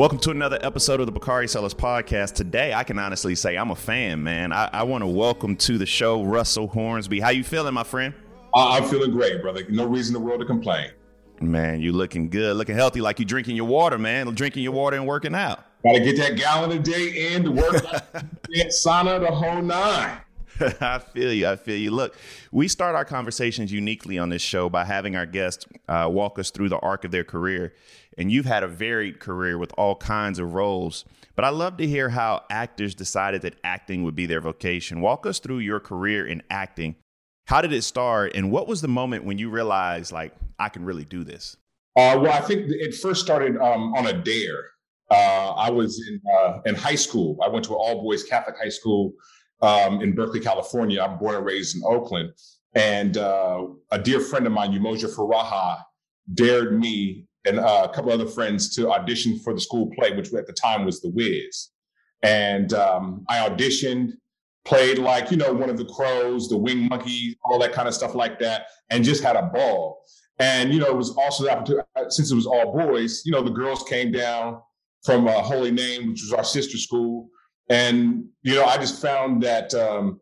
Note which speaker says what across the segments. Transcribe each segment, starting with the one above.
Speaker 1: Welcome to another episode of the Bakari Sellers Podcast. Today, I can honestly say I'm a fan, man. I, I want to welcome to the show Russell Hornsby. How you feeling, my friend?
Speaker 2: Uh, I'm feeling great, brother. No reason in the world to complain.
Speaker 1: Man, you looking good, looking healthy, like you drinking your water, man. Drinking your water and working out.
Speaker 2: Got to get that gallon a day in to work. Out sauna the whole nine.
Speaker 1: I feel you. I feel you. Look, we start our conversations uniquely on this show by having our guests uh, walk us through the arc of their career. And you've had a varied career with all kinds of roles. But I love to hear how actors decided that acting would be their vocation. Walk us through your career in acting. How did it start? And what was the moment when you realized, like, I can really do this?
Speaker 2: Uh, well, I think it first started um, on a dare. Uh, I was in uh, in high school. I went to an all boys Catholic high school um, in Berkeley, California. I'm born and raised in Oakland. And uh, a dear friend of mine, Umoja Faraha, dared me and uh, a couple other friends to audition for the school play, which at the time was The Wiz. And um, I auditioned, played like, you know, one of the crows, the wing monkey, all that kind of stuff like that, and just had a ball. And, you know, it was also the opportunity, uh, since it was all boys, you know, the girls came down from uh, Holy Name, which was our sister school. And, you know, I just found that um,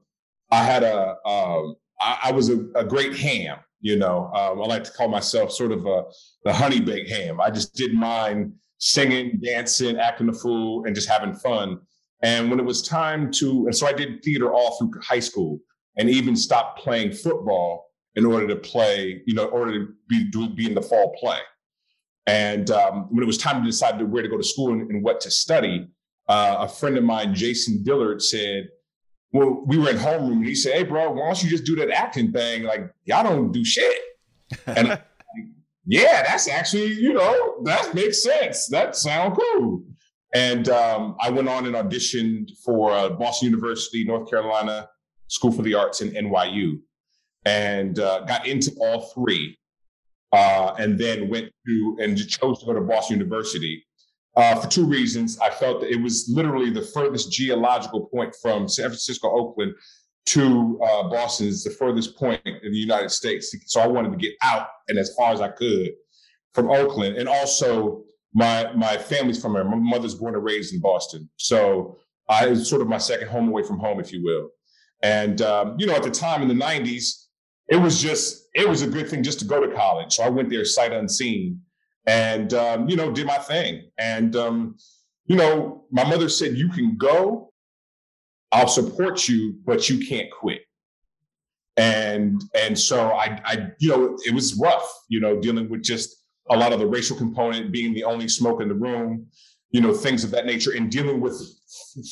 Speaker 2: I had a, um, I, I was a, a great ham you know, um, I like to call myself sort of a the honey baked ham. I just didn't mind singing, dancing, acting a fool, and just having fun. And when it was time to, and so I did theater all through high school, and even stopped playing football in order to play, you know, in order to be do, be in the fall play. And um, when it was time to decide where to go to school and, and what to study, uh, a friend of mine, Jason Dillard, said, well, we were in homeroom and he said, Hey, bro, why don't you just do that acting thing? Like, y'all don't do shit. And like, yeah, that's actually, you know, that makes sense. That sounds cool. And um, I went on and auditioned for uh, Boston University, North Carolina School for the Arts in NYU, and uh, got into all three. Uh, and then went to and chose to go to Boston University uh, for two reasons. I felt that it was literally the furthest geological point from San Francisco, Oakland to uh, Boston is the furthest point in the United States. So I wanted to get out and as far as I could from Oakland. And also my my family's from there. My mother's born and raised in Boston. So I was sort of my second home away from home, if you will. And um, you know, at the time in the 90s, it was just it was a good thing just to go to college. So I went there sight unseen and um, you know did my thing. And um, you know my mother said you can go. I'll support you but you can't quit. And and so i i you know it was rough you know dealing with just a lot of the racial component being the only smoke in the room you know things of that nature and dealing with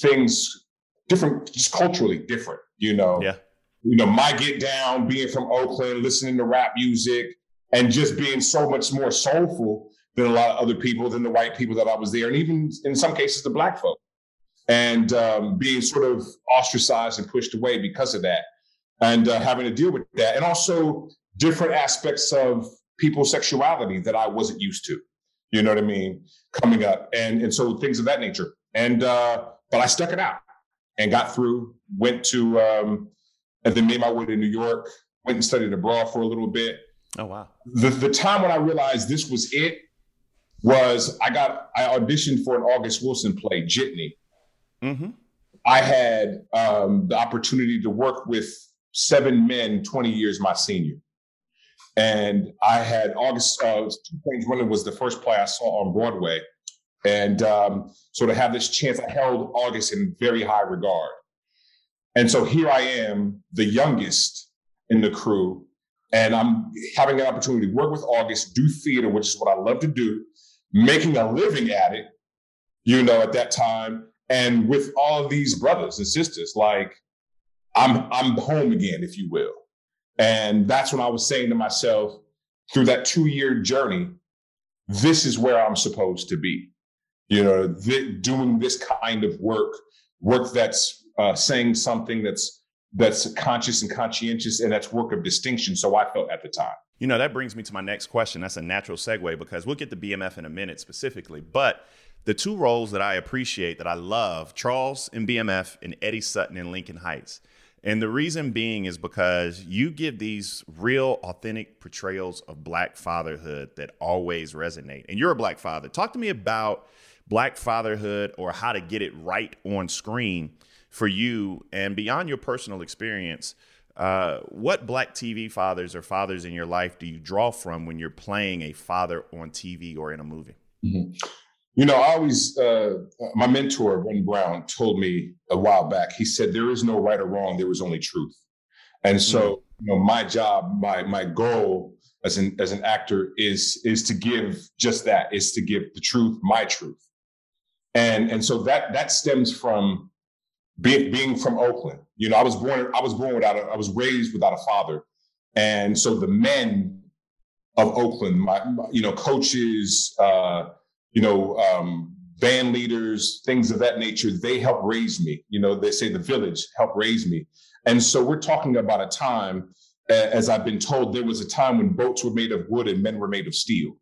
Speaker 2: things different just culturally different you know.
Speaker 1: Yeah.
Speaker 2: You know my get down being from oakland listening to rap music and just being so much more soulful than a lot of other people, than the white people that I was there, and even in some cases the black folk, and um, being sort of ostracized and pushed away because of that, and uh, having to deal with that, and also different aspects of people's sexuality that I wasn't used to. You know what I mean? Coming up, and and so things of that nature, and uh, but I stuck it out and got through. Went to um, and then made my way to New York. Went and studied abroad for a little bit
Speaker 1: Oh wow.
Speaker 2: The the time when I realized this was it was I got I auditioned for an August Wilson play, Jitney. Mm-hmm. I had um, the opportunity to work with seven men 20 years my senior. And I had August, uh, Two Trains Running was the first play I saw on Broadway. And um, so to have this chance, I held August in very high regard. And so here I am, the youngest in the crew, and I'm having an opportunity to work with August, do theater, which is what I love to do, making a living at it, you know, at that time, and with all these brothers and sisters, like I'm I'm home again, if you will. And that's when I was saying to myself, through that two-year journey, this is where I'm supposed to be. You know, th- doing this kind of work, work that's uh, saying something that's that's conscious and conscientious and that's work of distinction. So I felt at the time.
Speaker 1: You know, that brings me to my next question. That's a natural segue because we'll get to BMF in a minute specifically. But the two roles that I appreciate, that I love, Charles in BMF and Eddie Sutton in Lincoln Heights. And the reason being is because you give these real, authentic portrayals of Black fatherhood that always resonate. And you're a Black father. Talk to me about black fatherhood or how to get it right on screen for you and beyond your personal experience uh, what black tv fathers or fathers in your life do you draw from when you're playing a father on tv or in a movie mm-hmm.
Speaker 2: you know i always uh, my mentor ren brown told me a while back he said there is no right or wrong there is only truth and so mm-hmm. you know my job my my goal as an as an actor is is to give just that is to give the truth my truth and and so that that stems from being being from Oakland. You know, I was born I was born without a, I was raised without a father, and so the men of Oakland, my, my you know coaches, uh, you know um, band leaders, things of that nature, they helped raise me. You know, they say the village helped raise me, and so we're talking about a time, as I've been told, there was a time when boats were made of wood and men were made of steel,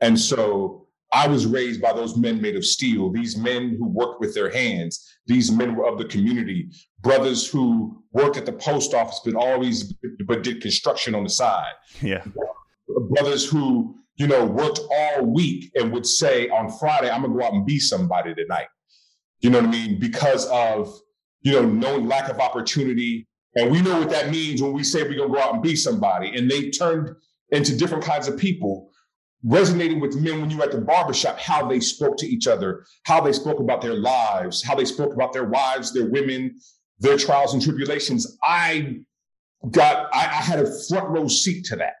Speaker 2: and so I was raised by those men made of steel, these men who worked with their hands. These men were of the community, brothers who worked at the post office, but always but did construction on the side.
Speaker 1: Yeah.
Speaker 2: Brothers who, you know, worked all week and would say on Friday, I'm gonna go out and be somebody tonight. You know what I mean? Because of, you know, no lack of opportunity. And we know what that means when we say we're gonna go out and be somebody. And they turned into different kinds of people resonating with men when you were at the barbershop, how they spoke to each other, how they spoke about their lives, how they spoke about their wives, their women, their trials and tribulations. I got, I, I had a front row seat to that,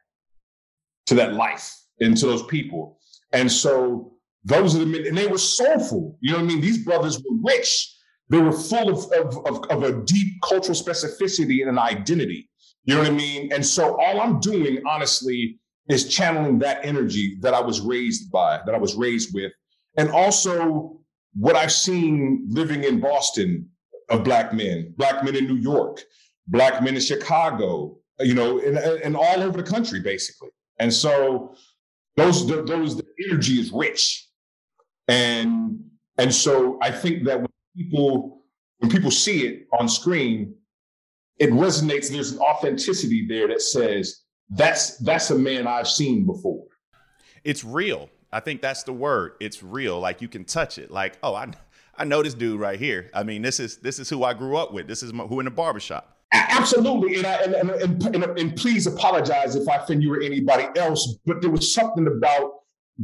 Speaker 2: to that life and to those people. And so those are the men, and they were soulful. You know what I mean? These brothers were rich. They were full of, of, of, of a deep cultural specificity and an identity. You know what I mean? And so all I'm doing, honestly, is channeling that energy that I was raised by, that I was raised with, and also what I've seen living in Boston of black men, black men in New York, black men in Chicago, you know, and, and all over the country, basically. And so those those the energy is rich, and and so I think that when people when people see it on screen, it resonates. There's an authenticity there that says that's that's a man I've seen before.
Speaker 1: It's real. I think that's the word. It's real. Like you can touch it. Like, oh, I I know this dude right here. I mean, this is this is who I grew up with. This is my, who in the barbershop.
Speaker 2: Absolutely, and, I, and, and, and, and please apologize if I offend you or anybody else, but there was something about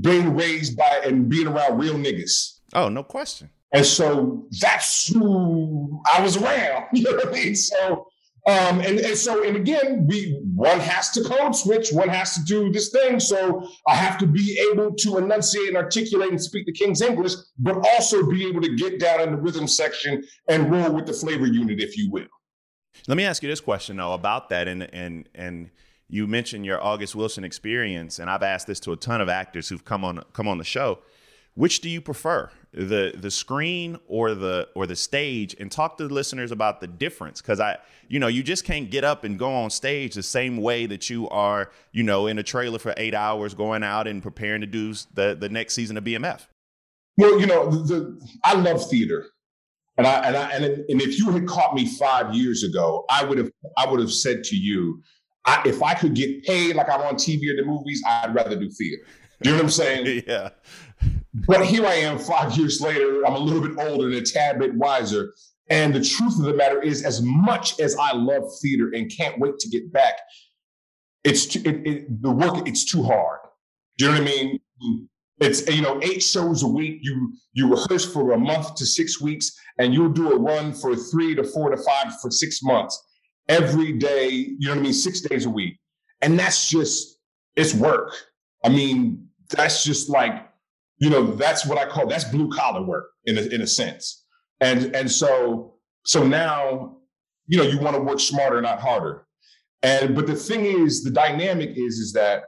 Speaker 2: being raised by and being around real niggas.
Speaker 1: Oh, no question.
Speaker 2: And so that's who I was around. You know what I mean? So um, and, and so, and again, we one has to code switch, one has to do this thing. So I have to be able to enunciate and articulate and speak the King's English, but also be able to get down in the rhythm section and roll with the flavor unit, if you will.
Speaker 1: Let me ask you this question though about that, and and and you mentioned your August Wilson experience, and I've asked this to a ton of actors who've come on come on the show. Which do you prefer, the the screen or the or the stage? And talk to the listeners about the difference, because I, you know, you just can't get up and go on stage the same way that you are, you know, in a trailer for eight hours, going out and preparing to do the the next season of BMF.
Speaker 2: Well, you know, the, the, I love theater, and I and I and, and if you had caught me five years ago, I would have I would have said to you, I, if I could get paid like I'm on TV or the movies, I'd rather do theater. You know what I'm saying?
Speaker 1: yeah.
Speaker 2: But here I am five years later. I'm a little bit older and a tad bit wiser. And the truth of the matter is, as much as I love theater and can't wait to get back, it's too, it, it, the work. It's too hard. Do you know what I mean? It's you know eight shows a week. You you rehearse for a month to six weeks, and you'll do a run for three to four to five for six months every day. You know what I mean? Six days a week, and that's just it's work. I mean, that's just like you know, that's what I call that's blue collar work in a, in a sense. And and so so now, you know, you want to work smarter, not harder. And but the thing is, the dynamic is is that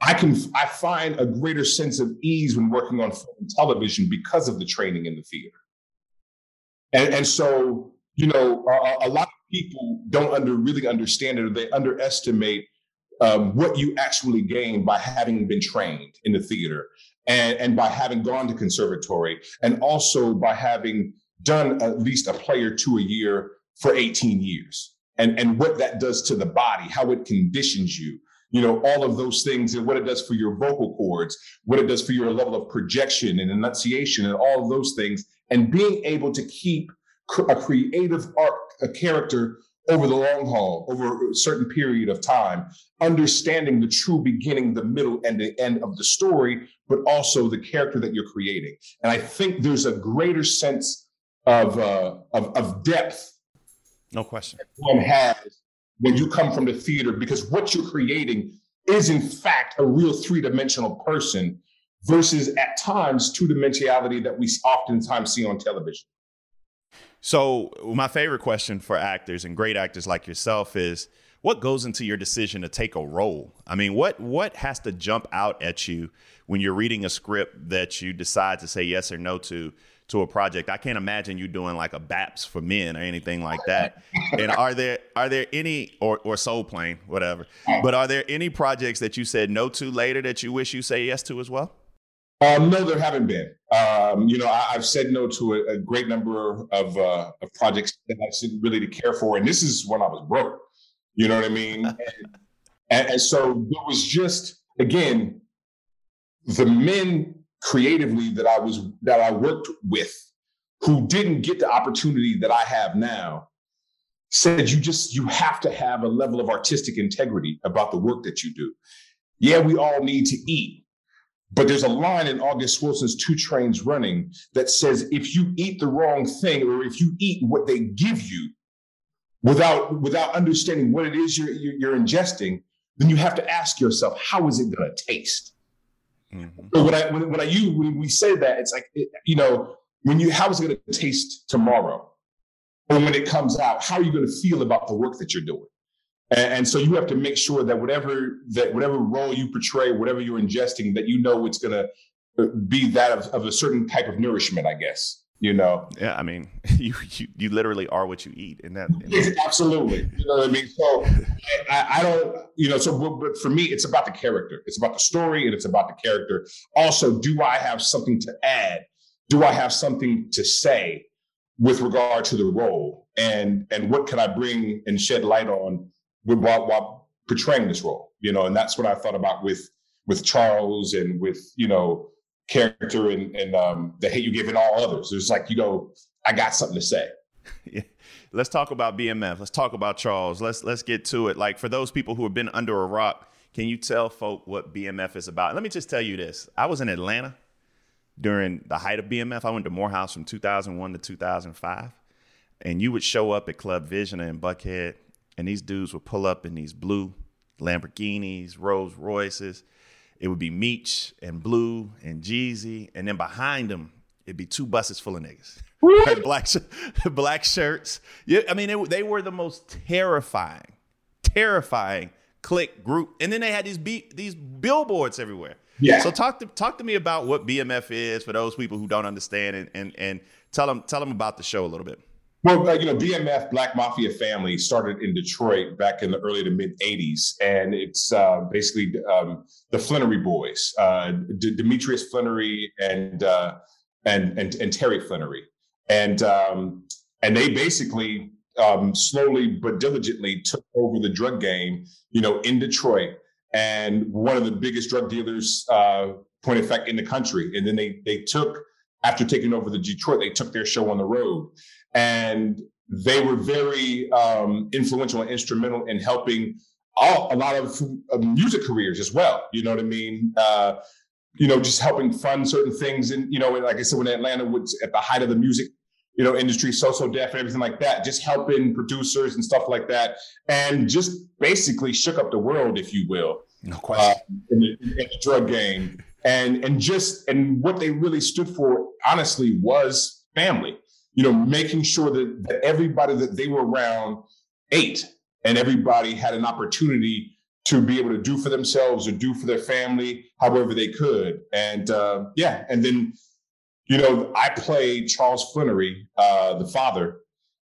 Speaker 2: I can I find a greater sense of ease when working on film and television because of the training in the theater. And and so you know, a, a lot of people don't under really understand it, or they underestimate um, what you actually gain by having been trained in the theater and, and by having gone to conservatory and also by having done at least a play or two a year for 18 years and, and what that does to the body, how it conditions you. you know, all of those things and what it does for your vocal cords, what it does for your level of projection and enunciation and all of those things. And being able to keep a creative art, a character over the long haul, over a certain period of time, understanding the true beginning, the middle, and the end of the story, but also the character that you're creating. And I think there's a greater sense of uh, of, of depth.
Speaker 1: No question.
Speaker 2: One has when you come from the theater, because what you're creating is in fact a real three dimensional person versus at times two dimensionality that we oftentimes see on television.
Speaker 1: So, my favorite question for actors and great actors like yourself is what goes into your decision to take a role? I mean, what what has to jump out at you when you're reading a script that you decide to say yes or no to to a project? I can't imagine you doing like a BAPS for men or anything like that. and are there are there any or or Soul Plane, whatever. But are there any projects that you said no to later that you wish you say yes to as well?
Speaker 2: Um, no, there haven't been. Um, you know, I, have said no to a, a great number of, uh, of projects that I didn't really care for, and this is when I was broke. You know what I mean? and, and, and so it was just again the men creatively that I was that I worked with who didn't get the opportunity that I have now said you just you have to have a level of artistic integrity about the work that you do. Yeah, we all need to eat, but there's a line in August Wilson's Two Trains Running that says if you eat the wrong thing or if you eat what they give you without without understanding what it is you're, you're ingesting, then you have to ask yourself, how is it going to taste? Mm-hmm. So when I when, when I use when we say that, it's like it, you know when you how is it going to taste tomorrow, or when it comes out, how are you going to feel about the work that you're doing? And, and, so you have to make sure that whatever that whatever role you portray, whatever you're ingesting, that you know it's going to uh, be that of, of a certain type of nourishment, I guess. You know.
Speaker 1: Yeah, I mean, you you, you literally are what you eat, in that. In.
Speaker 2: Absolutely, you know what I mean. So I, I don't, you know. So, but, but for me, it's about the character. It's about the story, and it's about the character. Also, do I have something to add? Do I have something to say with regard to the role? And and what can I bring and shed light on while, while portraying this role, you know, and that's what I thought about with with Charles and with you know character and and um, the hate you give in all others. It's like you go, I got something to say.
Speaker 1: Yeah. Let's talk about BMF. Let's talk about Charles. Let's let's get to it. Like for those people who have been under a rock, can you tell folk what BMF is about? Let me just tell you this. I was in Atlanta during the height of BMF. I went to Morehouse from 2001 to 2005. And you would show up at Club Vision in Buckhead and these dudes would pull up in these blue Lamborghinis, Rolls Royces. It would be Meech and Blue and Jeezy, and then behind them it'd be two buses full of niggas, black black shirts. Yeah, I mean it, they were the most terrifying, terrifying clique group, and then they had these be- these billboards everywhere. Yeah. So talk to talk to me about what BMF is for those people who don't understand, and and, and tell them tell them about the show a little bit.
Speaker 2: Well, you know, BMF Black Mafia Family started in Detroit back in the early to mid '80s, and it's uh, basically um, the Flenory Boys, uh, D- Demetrius Flenory and, uh, and and and Terry Flenory, and um, and they basically um, slowly but diligently took over the drug game, you know, in Detroit, and one of the biggest drug dealers, uh, point of fact, in the country. And then they they took after taking over the Detroit, they took their show on the road and they were very um, influential and instrumental in helping all, a lot of music careers as well. You know what I mean? Uh, you know, just helping fund certain things, and you know, like I said, when Atlanta was at the height of the music, you know, industry, So So Def and everything like that, just helping producers and stuff like that, and just basically shook up the world, if you will.
Speaker 1: No question. Uh,
Speaker 2: in, the, in the drug game, and and just and what they really stood for, honestly, was family you know, making sure that, that everybody that they were around ate and everybody had an opportunity to be able to do for themselves or do for their family however they could. And uh, yeah, and then, you know, I played Charles Flenory, uh, the father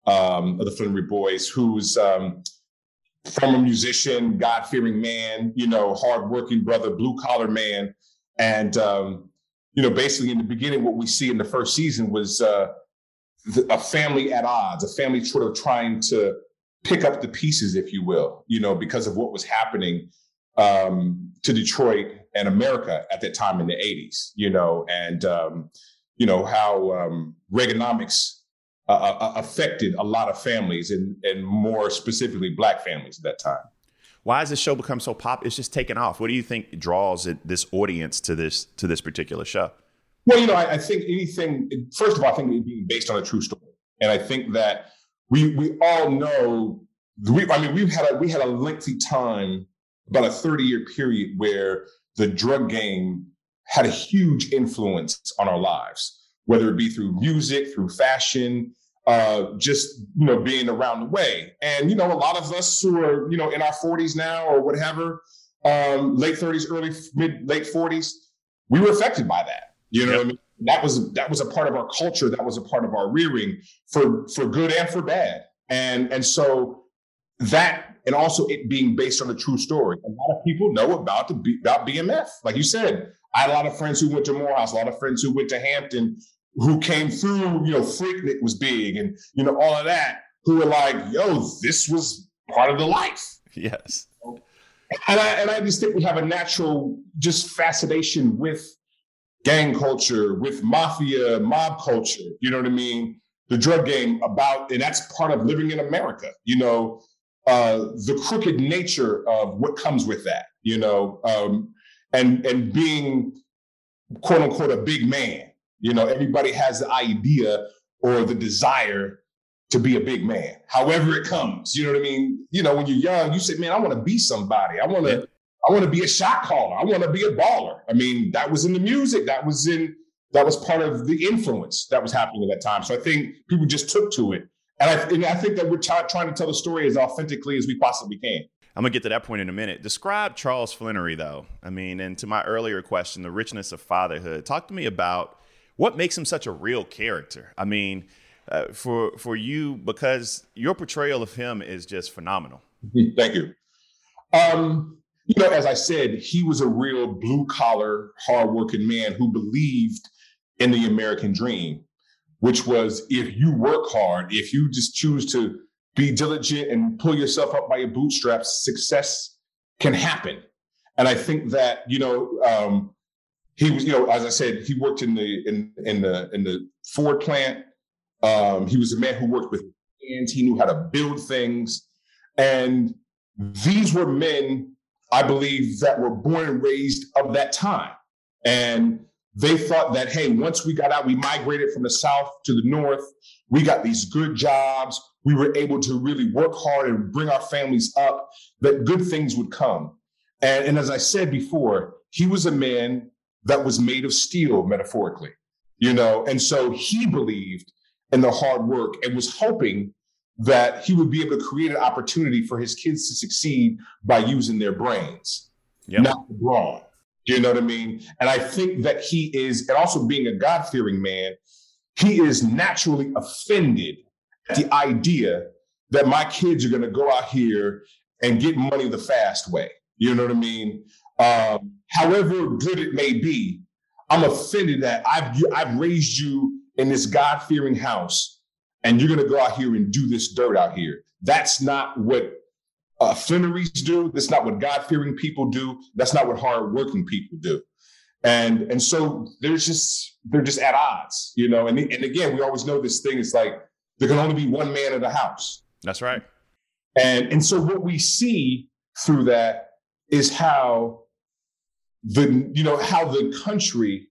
Speaker 2: um, of the Flenory Boys, who's um, former musician, God fearing man, you know, hardworking brother, blue collar man. And, um, you know, basically in the beginning, what we see in the first season was, uh, a family at odds, a family sort of trying to pick up the pieces, if you will, you know, because of what was happening um, to Detroit and America at that time in the 80s, you know, and, um, you know, how um, Reaganomics uh, uh, uh, affected a lot of families and, and more specifically black families at that time.
Speaker 1: Why has this show become so pop? It's just taken off. What do you think draws this audience to this to this particular show?
Speaker 2: Well, you know, I, I think anything. First of all, I think it being based on a true story, and I think that we we all know. We, I mean, we've had a we had a lengthy time, about a thirty year period where the drug game had a huge influence on our lives, whether it be through music, through fashion, uh, just you know being around the way. And you know, a lot of us who are you know in our 40s now or whatever, um, late 30s, early mid late 40s, we were affected by that. You know yep. what I mean? That was that was a part of our culture. That was a part of our rearing for for good and for bad. And and so that and also it being based on a true story. A lot of people know about the about BMF. Like you said, I had a lot of friends who went to Morehouse, a lot of friends who went to Hampton, who came through, you know, Freaknik was big and, you know, all of that, who were like, yo, this was part of the life.
Speaker 1: Yes.
Speaker 2: And I, and I just think we have a natural just fascination with gang culture, with mafia, mob culture, you know what I mean? The drug game about, and that's part of living in America, you know, uh, the crooked nature of what comes with that, you know, um, and and being quote unquote a big man, you know, everybody has the idea or the desire to be a big man, however it comes. You know what I mean? You know, when you're young, you say, man, I want to be somebody. I want to. I want to be a shot caller. I want to be a baller. I mean, that was in the music. That was in, that was part of the influence that was happening at that time. So I think people just took to it. And I, and I think that we're t- trying to tell the story as authentically as we possibly can.
Speaker 1: I'm gonna get to that point in a minute. Describe Charles Flenory, though. I mean, and to my earlier question, the richness of fatherhood. Talk to me about what makes him such a real character? I mean, uh, for for you because your portrayal of him is just phenomenal.
Speaker 2: Thank you. Um, you know, as I said, he was a real blue collar, hardworking man who believed in the American dream, which was if you work hard, if you just choose to be diligent and pull yourself up by your bootstraps, success can happen. And I think that you know um, he was, you know, as I said, he worked in the in in the in the Ford plant. Um, he was a man who worked with hands. He knew how to build things, and these were men, I believe, that were born and raised of that time, and they thought that hey, once we got out, we migrated from the south to the north. We got these good jobs. We were able to really work hard and bring our families up. That good things would come. And, and as I said before, he was a man that was made of steel, metaphorically, you know? And so he believed in the hard work and was hoping that he would be able to create an opportunity for his kids to succeed by using their brains, yep. not the brawn. Do you know what I mean? And I think that he is, and also being a God fearing man, he is naturally offended at the idea that my kids are going to go out here and get money the fast way. You know what I mean? Um, however good it may be, I'm offended that I've I've raised you in this God fearing house, and you're going to go out here and do this dirt out here. That's not what uh, Flenory's do. That's not what God fearing people do. That's not what hard working people do. And and so there's just they're just at odds, you know. And and again, we always know this thing is like there can only be one man in the house.
Speaker 1: That's right.
Speaker 2: And and so what we see through that is how the you know how the country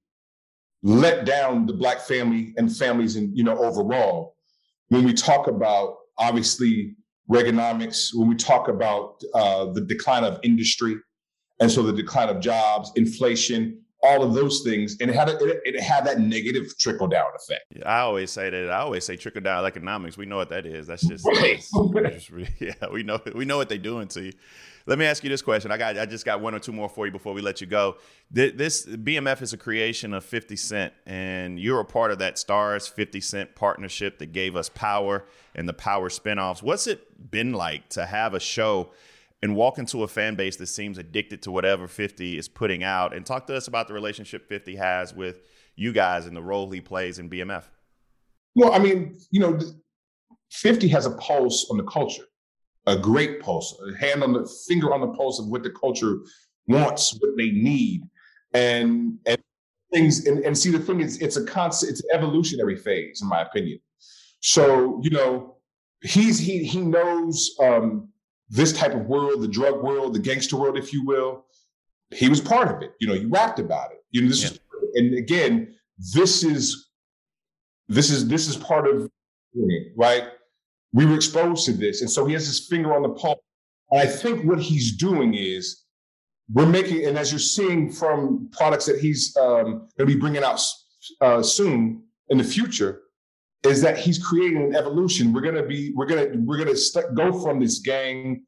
Speaker 2: let down the black family and families and you know overall when we talk about obviously Reaganomics, when we talk about uh, the decline of industry, and so the decline of jobs, inflation, all of those things, and it had a, it, it had that negative trickle down effect.
Speaker 1: I always say that. I always say trickle down economics. We know what that is. That's just,
Speaker 2: right.
Speaker 1: that's, that's, yeah. We know we know what they're doing to you. Let me ask you this question. I got I just got one or two more for you before we let you go. This BMF is a creation of 50 Cent, and you're a part of that Starz 50 Cent partnership that gave us Power and the Power spinoffs. What's it been like to have a show and walk into a fan base that seems addicted to whatever 50 is putting out? And talk to us about the relationship 50 has with you guys and the role he plays in BMF.
Speaker 2: Well, I mean, you know, 50 has a pulse on the culture. A great pulse, a hand on the finger on the pulse of what the culture wants, what they need, and and things. And, and see, the thing is, it's a constant, it's an evolutionary phase, in my opinion. So you know, he's he he knows um, this type of world, the drug world, the gangster world, if you will. He was part of it. You know, he rapped about it. You know, this yeah. is, and again, this is this is this is part of right? We were exposed to this, and so he has his finger on the pulse. And I think what he's doing is we're making, and as you're seeing from products that he's um, going to be bringing out uh, soon in the future, is that he's creating an evolution. We're gonna be, we're gonna, we're gonna st- go from this gang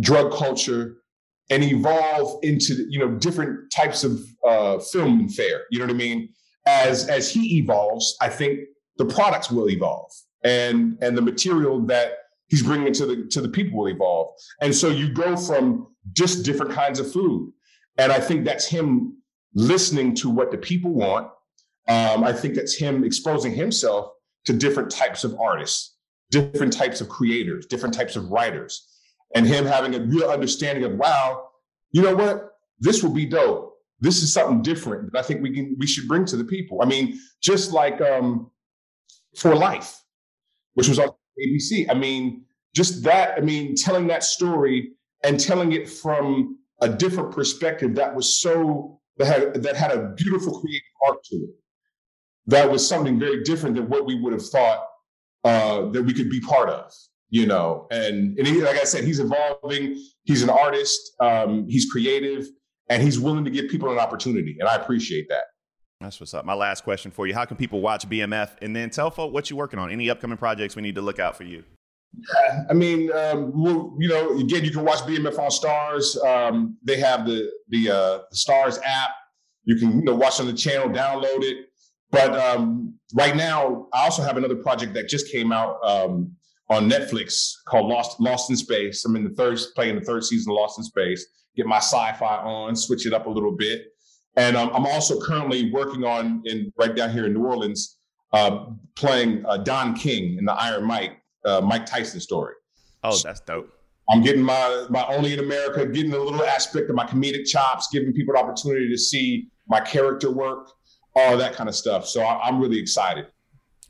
Speaker 2: drug culture and evolve into you know different types of uh, film and fare. You know what I mean? As as he evolves, I think the products will evolve, and and the material that he's bringing to the to the people will evolve. And so you go from just different kinds of food, and I think that's him listening to what the people want. Um, I think that's him exposing himself to different types of artists, different types of creators, different types of writers, and him having a real understanding of, wow, you know what? This will be dope. This is something different that I think we can we should bring to the people. I mean, just like um, for life, which was on ABC. I mean, just that. I mean, telling that story and telling it from a different perspective that was so that had that had a beautiful creative art to it that was something very different than what we would have thought uh, that we could be part of, you know. And, and he, like I said, he's evolving. He's an artist. Um, he's creative, and he's willing to give people an opportunity. And I appreciate that.
Speaker 1: That's what's up. My last question for you: How can people watch BMF, and then tell folk what you're working on? Any upcoming projects we need to look out for you?
Speaker 2: I mean, um, you know, again, you can watch BMF on Starz. Um, they have the the, uh, the Starz app. You can you know watch on the channel, download it. But um, right now, I also have another project that just came out um, on Netflix called Lost Lost in Space. I'm in the third playing the third season of Lost in Space. Get my sci-fi on, switch it up a little bit, and um, I'm also currently working on in right down here in New Orleans, uh, playing uh, Don King in the Iron Mike uh, Mike Tyson story.
Speaker 1: Oh, that's dope.
Speaker 2: I'm getting my my only in America, getting a little aspect of my comedic chops, giving people the opportunity to see my character work all that kind of stuff. So I, am really excited.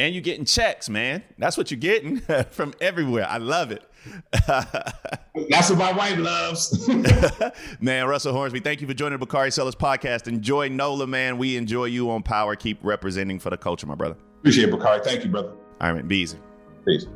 Speaker 1: And you're getting checks, man. That's what you're getting from everywhere. I love it.
Speaker 2: That's what my wife loves.
Speaker 1: man, Russell Hornsby, thank you for joining the Bakari Sellers podcast. Enjoy NOLA, man. We enjoy you on Power. Keep representing for the culture, my brother.
Speaker 2: Appreciate it, Bakari. Thank you, brother.
Speaker 1: All right, man. Be easy.
Speaker 2: Peace.